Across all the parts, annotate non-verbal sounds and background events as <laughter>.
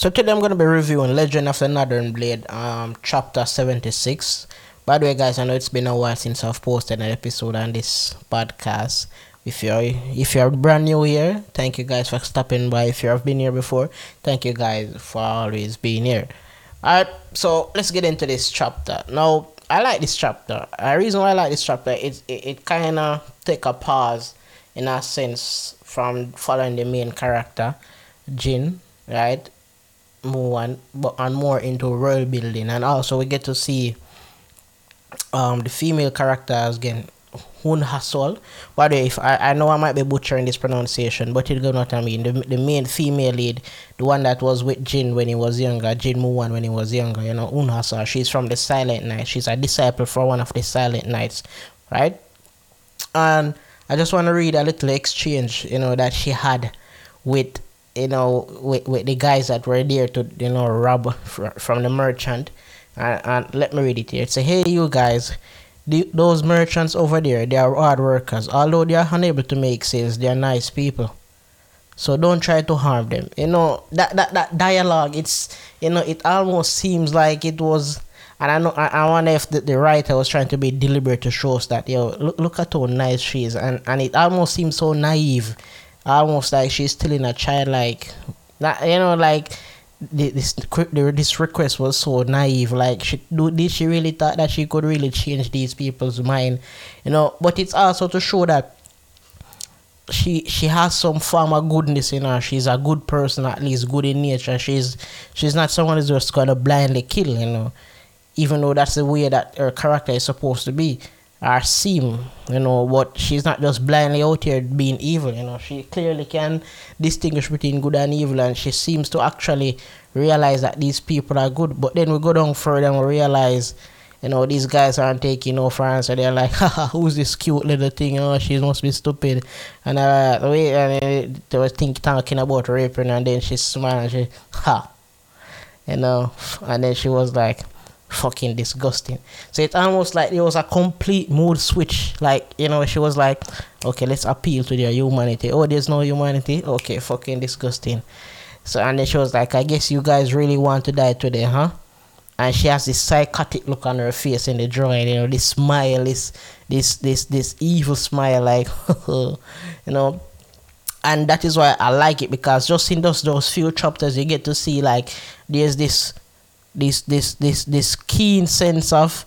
So today I'm going to be reviewing Legend of the Northern Blade, um, chapter 76. By the way, guys, I know it's been a while since I've posted an episode on this podcast. If you're if you're brand new here, thank you guys for stopping by. If you have been here before, thank you guys for always being here. Alright, so let's get into this chapter. Now, I like this chapter. The reason why I like this chapter is it, it kind of take a pause in a sense from following the main character, Jin, right? More and but and more into world building and also we get to see um the female characters again Hun Hassol. By the way, if I, I know I might be butchering this pronunciation, but you know what I mean. The, the main female lead, the one that was with Jin when he was younger, Jin Mu-Won when he was younger, you know, Hun Hassol. She's from the Silent Night. She's a disciple for one of the Silent Nights, right? And I just want to read a little exchange, you know, that she had with you know, with, with the guys that were there to, you know, rob fr- from the merchant. And, and let me read it here. It say, hey, you guys, the, those merchants over there, they are hard workers. Although they are unable to make sales, they are nice people. So don't try to harm them. You know, that, that, that dialogue, it's, you know, it almost seems like it was, and I know, I, I wonder if the, the writer was trying to be deliberate to show us that, yo, look, look at how nice she is. And, and it almost seems so naive almost like she's still in a childlike that you know like this this request was so naive like she did she really thought that she could really change these people's mind? You know but it's also to show that she she has some form of goodness in her. She's a good person at least good in nature. She's she's not someone who's just gonna blindly kill you know even though that's the way that her character is supposed to be or seem, you know, what she's not just blindly out here being evil, you know. She clearly can distinguish between good and evil, and she seems to actually realize that these people are good. But then we go down further and we realize, you know, these guys aren't taking no for answer. They're like, <laughs> haha, who's this cute little thing? Oh, she must be stupid. And uh, wait, and they were think, talking about raping, and then she smiled and she, ha, you know, and then she was like, fucking disgusting. So it's almost like it was a complete mood switch. Like, you know, she was like, okay, let's appeal to their humanity. Oh, there's no humanity? Okay, fucking disgusting. So, and then she was like, I guess you guys really want to die today, huh? And she has this psychotic look on her face in the drawing, you know, this smile, this, this, this, this evil smile, like, <laughs> you know. And that is why I like it because just in those those few chapters, you get to see like there's this this this this this keen sense of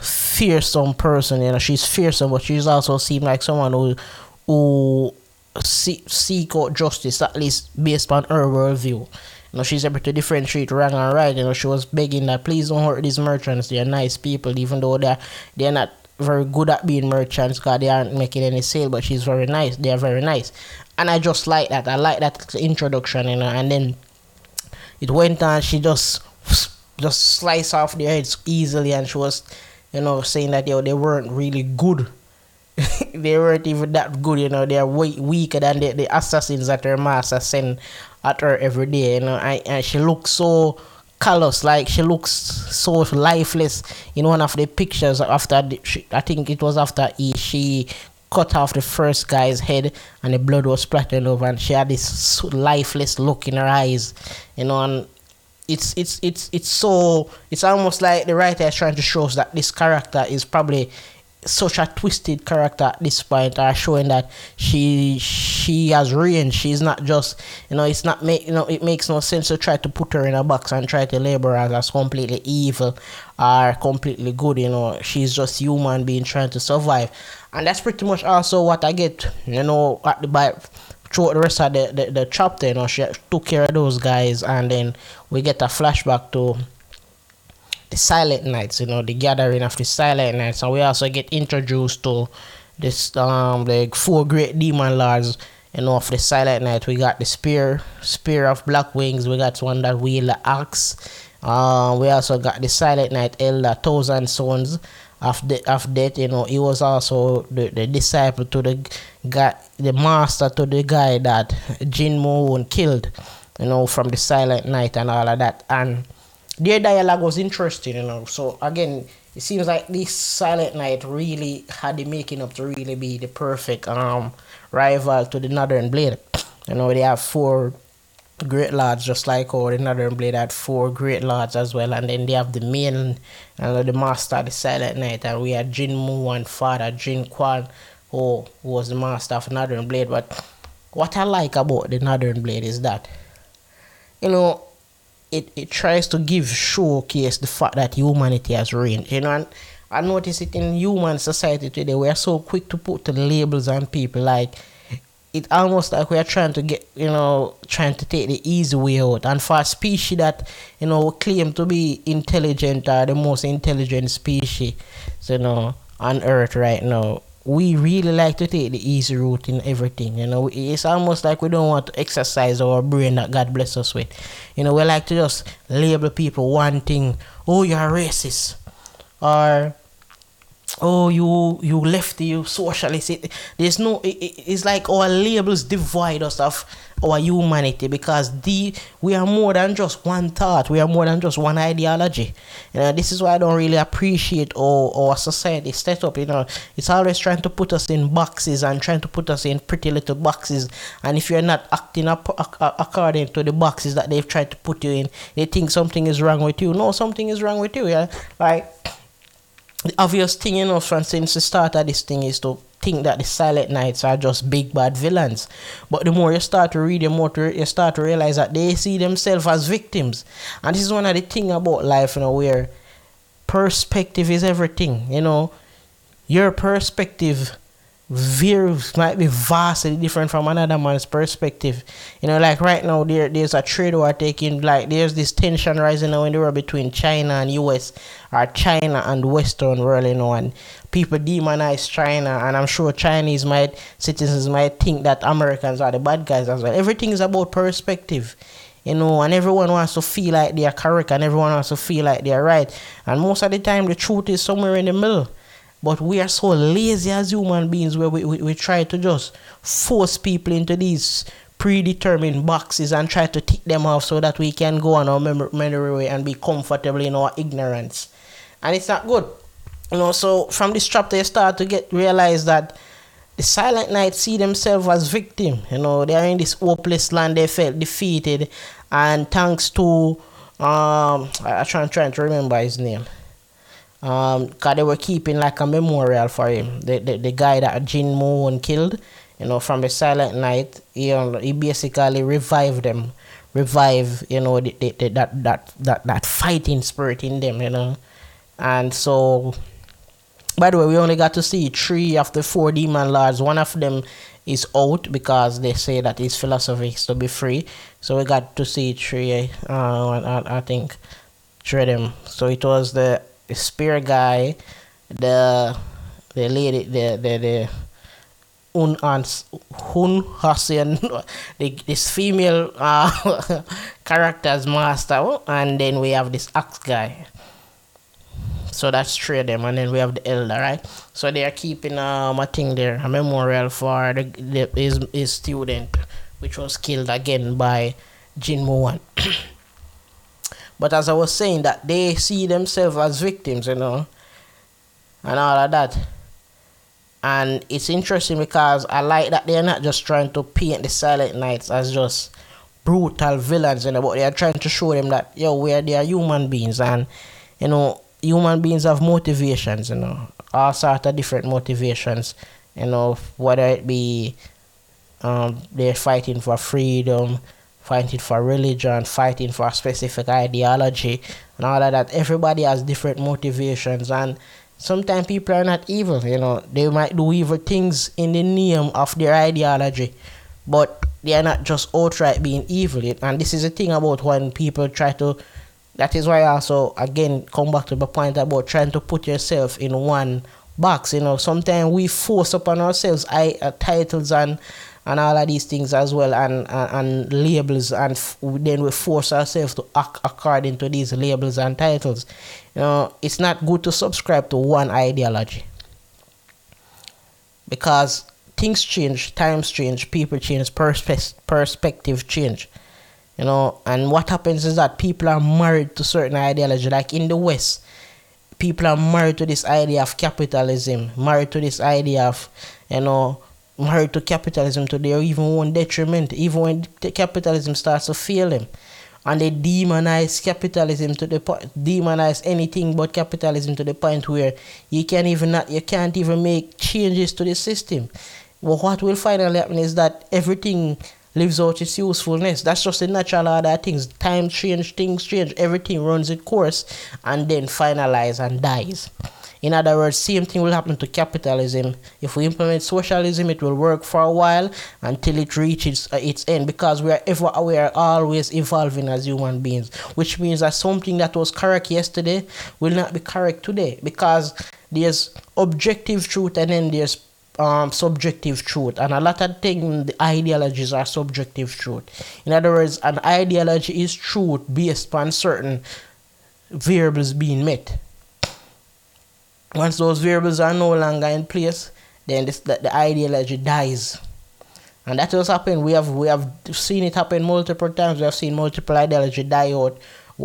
fearsome person. You know, she's fearsome, but she's also seem like someone who who see, seek out justice at least based on her worldview. You know, she's able to differentiate wrong and right. You know, she was begging that please don't hurt these merchants. They're nice people, even though they're they're not very good at being merchants because they aren't making any sale. But she's very nice. They're very nice, and I just like that. I like that introduction. You know, and then it went on. She just just sliced off their heads easily, and she was, you know, saying that yo they weren't really good. <laughs> they weren't even that good, you know. They're way weaker than the, the assassins that her master send at her every day, you know. And, and she looks so callous, like she looks so lifeless. In one of the pictures after, the, she, I think it was after he, she cut off the first guy's head and the blood was splattering over and she had this lifeless look in her eyes you know and it's it's it's it's so it's almost like the writer is trying to show us that this character is probably such a twisted character at this point are showing that she she has range. She's not just you know it's not make you know it makes no sense to try to put her in a box and try to label her as completely evil or completely good you know she's just human being trying to survive and that's pretty much also what i get you know at the by throughout the rest of the, the, the chapter you know she took care of those guys and then we get a flashback to the Silent Nights. you know, the gathering of the Silent Nights, and we also get introduced to this um the four great demon lords, you know, of the Silent Night. We got the spear, spear of black wings. We got one that wield the axe. Um, we also got the Silent Night Elder, Thousand Sons of the of death. You know, he was also the, the disciple to the guy, the master to the guy that Jin Mu-Won killed. You know, from the Silent Night and all of that, and their dialogue was interesting, you know. So again, it seems like this Silent Night really had the making up to really be the perfect um rival to the Northern Blade. You know, they have four great lords just like how the Northern Blade had four great lords as well and then they have the main and uh, the master the silent night and we had Jin Mu and father Jin Kwan who was the master of Northern Blade but what I like about the Northern Blade is that you know it, it tries to give showcase the fact that humanity has reigned you know and I notice it in human society today we are so quick to put the labels on people like it's almost like we are trying to get, you know, trying to take the easy way out. And for a species that, you know, claim to be intelligent or the most intelligent species, you know, on Earth right now, we really like to take the easy route in everything. You know, it's almost like we don't want to exercise our brain that God bless us with. You know, we like to just label people one thing. Oh, you're racist, or oh you you lefty you socialist. It, there's no it, it's like our labels divide us of our humanity because the we are more than just one thought. We are more than just one ideology. Know this is why i don't really appreciate our, our society set up you know. It's always trying to put us in boxes and trying to put us in pretty little boxes. And if you're not acting up according to the boxes that they've tried to put you in they think something is wrong with you. No something is wrong with you yeah. Like the obvious thing, you know, from since the start of this thing is to think that the Silent Nights are just big bad villains. But the more you start to read, the more to, you start to realize that they see themselves as victims. And this is one of the thing about life, you know, where perspective is everything. You know, your perspective views might be vastly different from another man's perspective. You know, like right now there there's a trade war taking like there's this tension rising now in the world between China and US or China and Western world, you know, and people demonize China and I'm sure Chinese might citizens might think that Americans are the bad guys as well. Everything is about perspective. You know, and everyone wants to feel like they are correct and everyone wants to feel like they are right. And most of the time the truth is somewhere in the middle. But we are so lazy as human beings where we, we, we try to just force people into these predetermined boxes and try to tick them off so that we can go on our memory way and be comfortable in our ignorance. And it's not good. You know, so from this chapter you start to get realize that the silent nights see themselves as victim. You know, they are in this hopeless land, they felt defeated, and thanks to um I, I'm trying to remember his name um, cause they were keeping like a memorial for him. The the, the guy that Jin Mu-Won killed, you know, from the Silent Night, he, he basically revived them, revive, you know, the, the, the, that that that that fighting spirit in them, you know, and so. By the way, we only got to see three of the four demon lords. One of them is out because they say that his philosophy is to be free. So we got to see three. Uh, I, I think three of them. So it was the the spear guy, the the lady, the the the un Hun Hasian, <laughs> the, this female uh, <laughs> character's master, and then we have this axe guy. So that's three of them, and then we have the elder, right? So they are keeping um, a thing there, a memorial for the, the his, his student, which was killed again by Jin Mu-Won. <coughs> But as I was saying, that they see themselves as victims, you know, and all of that. And it's interesting because I like that they're not just trying to paint the Silent Nights as just brutal villains, you know, but they are trying to show them that, yo, where they are human beings and, you know, human beings have motivations, you know, all sorts of different motivations, you know, whether it be um, they're fighting for freedom, fighting for religion, fighting for a specific ideology, and all of that. Everybody has different motivations, and sometimes people are not evil. You know, they might do evil things in the name of their ideology, but they are not just outright being evil. And this is the thing about when people try to. That is why I also again come back to the point about trying to put yourself in one box. You know, sometimes we force upon ourselves I, uh, titles and and all of these things as well and, and, and labels and f- then we force ourselves to act according to these labels and titles. You know it's not good to subscribe to one ideology. Because things change times change people change perspe- perspective change. You know and what happens is that people are married to certain ideology. Like in the west people are married to this idea of capitalism married to this idea of you know married to capitalism today or even own detriment, even when capitalism starts to fail them. And they demonize capitalism to the point, demonize anything but capitalism to the point where you can't even not, you can't even make changes to the system. Well, what will finally happen is that everything lives out its usefulness. That's just the natural order of things. Time change, things change, everything runs its course and then finalize and dies. In other words, same thing will happen to capitalism. If we implement socialism, it will work for a while until it reaches uh, its end because we are ever we are always evolving as human beings, which means that something that was correct yesterday will not be correct today because there's objective truth and then there's um, subjective truth, and a lot of things, the ideologies are subjective truth. In other words, an ideology is truth based on certain variables being met. Once those variables are no longer in place, then this, the, the ideology dies. And that has happened. We have we have seen it happen multiple times. We have seen multiple ideology die out.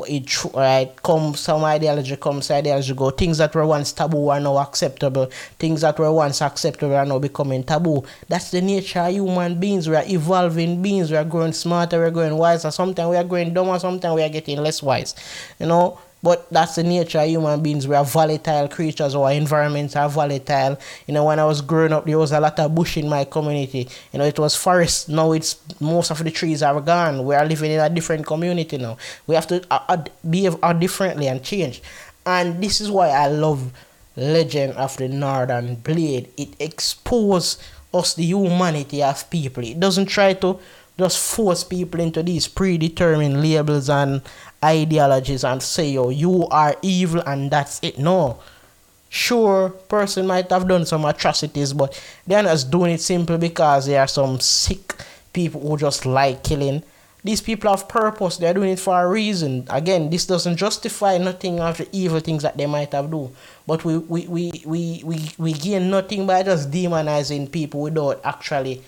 It right come some ideology comes ideology go. Things that were once taboo are now acceptable. Things that were once acceptable are now becoming taboo. That's the nature of human beings. We are evolving beings. We are growing smarter. We're growing wiser. Sometimes we are growing dumber. Sometimes we are getting less wise. You know but that's the nature of human beings. We are volatile creatures. Our environments are volatile. You know, when I was growing up, there was a lot of bush in my community. You know, it was forest. Now it's most of the trees are gone. We are living in a different community now. We have to uh, uh, behave differently and change. And this is why I love Legend of the Northern Blade. It exposes us the humanity of people. It doesn't try to just force people into these predetermined labels and ideologies and say, oh, you are evil and that's it. No. Sure, person might have done some atrocities, but they're not doing it simply because they are some sick people who just like killing. These people have purpose, they're doing it for a reason. Again, this doesn't justify nothing of the evil things that they might have done. But we, we, we, we, we, we gain nothing by just demonizing people without actually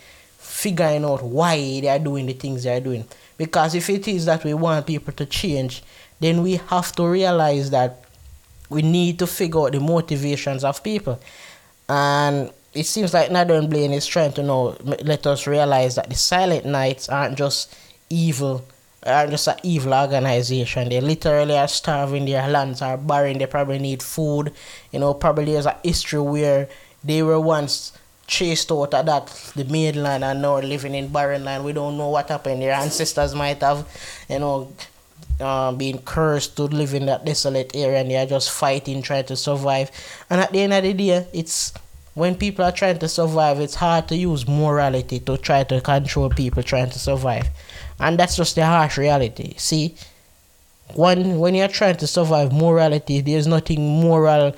figuring out why they are doing the things they are doing. Because if it is that we want people to change, then we have to realize that we need to figure out the motivations of people. And it seems like Northern Blade is trying to know let us realize that the Silent Nights aren't just evil aren't just an evil organization. They literally are starving, their lands are barren, they probably need food. You know, probably there's a history where they were once chased out of that the mainland and now living in barren land. We don't know what happened. Their ancestors might have, you know, uh, been cursed to live in that desolate area and they are just fighting, trying to survive. And at the end of the day, it's when people are trying to survive, it's hard to use morality to try to control people trying to survive. And that's just the harsh reality. See, when when you're trying to survive morality, there's nothing moral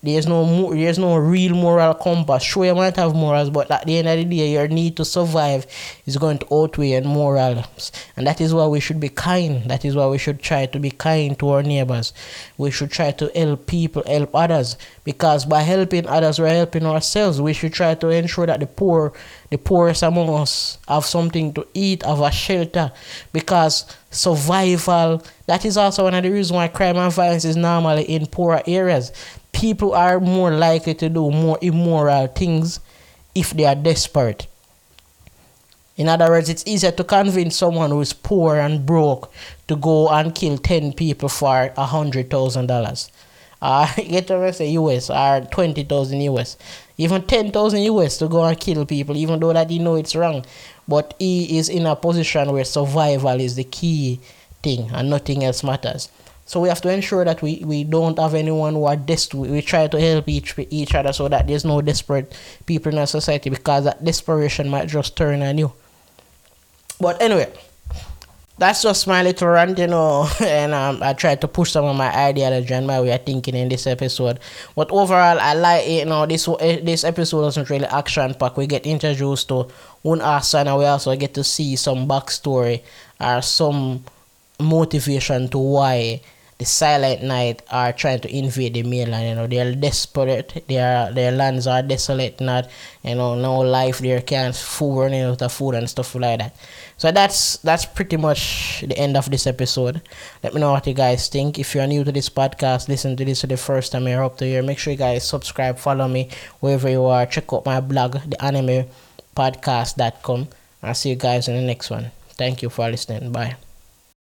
there's no there's no real moral compass. Sure, you might have morals, but at the end of the day, your need to survive is going to outweigh your morals, and that is why we should be kind. That is why we should try to be kind to our neighbors. We should try to help people, help others, because by helping others, we're helping ourselves. We should try to ensure that the poor, the poorest among us, have something to eat, have a shelter, because survival. That is also one of the reasons why crime and violence is normally in poorer areas people are more likely to do more immoral things if they are desperate. In other words, it's easier to convince someone who is poor and broke to go and kill 10 people for a $100,000. Uh, <laughs> get to say US or 20,000 US. Even 10,000 US to go and kill people, even though that he know it's wrong. But he is in a position where survival is the key thing and nothing else matters. So we have to ensure that we, we don't have anyone who are desperate. We try to help each each other so that there's no desperate people in our society because that desperation might just turn on you. But anyway, that's just my little rant, you know, <laughs> and um, I tried to push some of my ideology and my way of thinking in this episode. But overall, I like it, you know, this this episode wasn't really action packed. We get introduced to one Arson and we also get to see some backstory or some motivation to why the Silent Night are trying to invade the mainland. You know, they're desperate. Their their lands are desolate. Not you know, no life there. Can't food running out of food and stuff like that. So that's that's pretty much the end of this episode. Let me know what you guys think. If you're new to this podcast, listen to this for the first time you're up to here. Make sure you guys subscribe, follow me wherever you are. Check out my blog, the anime podcast.com. I'll see you guys in the next one. Thank you for listening. Bye.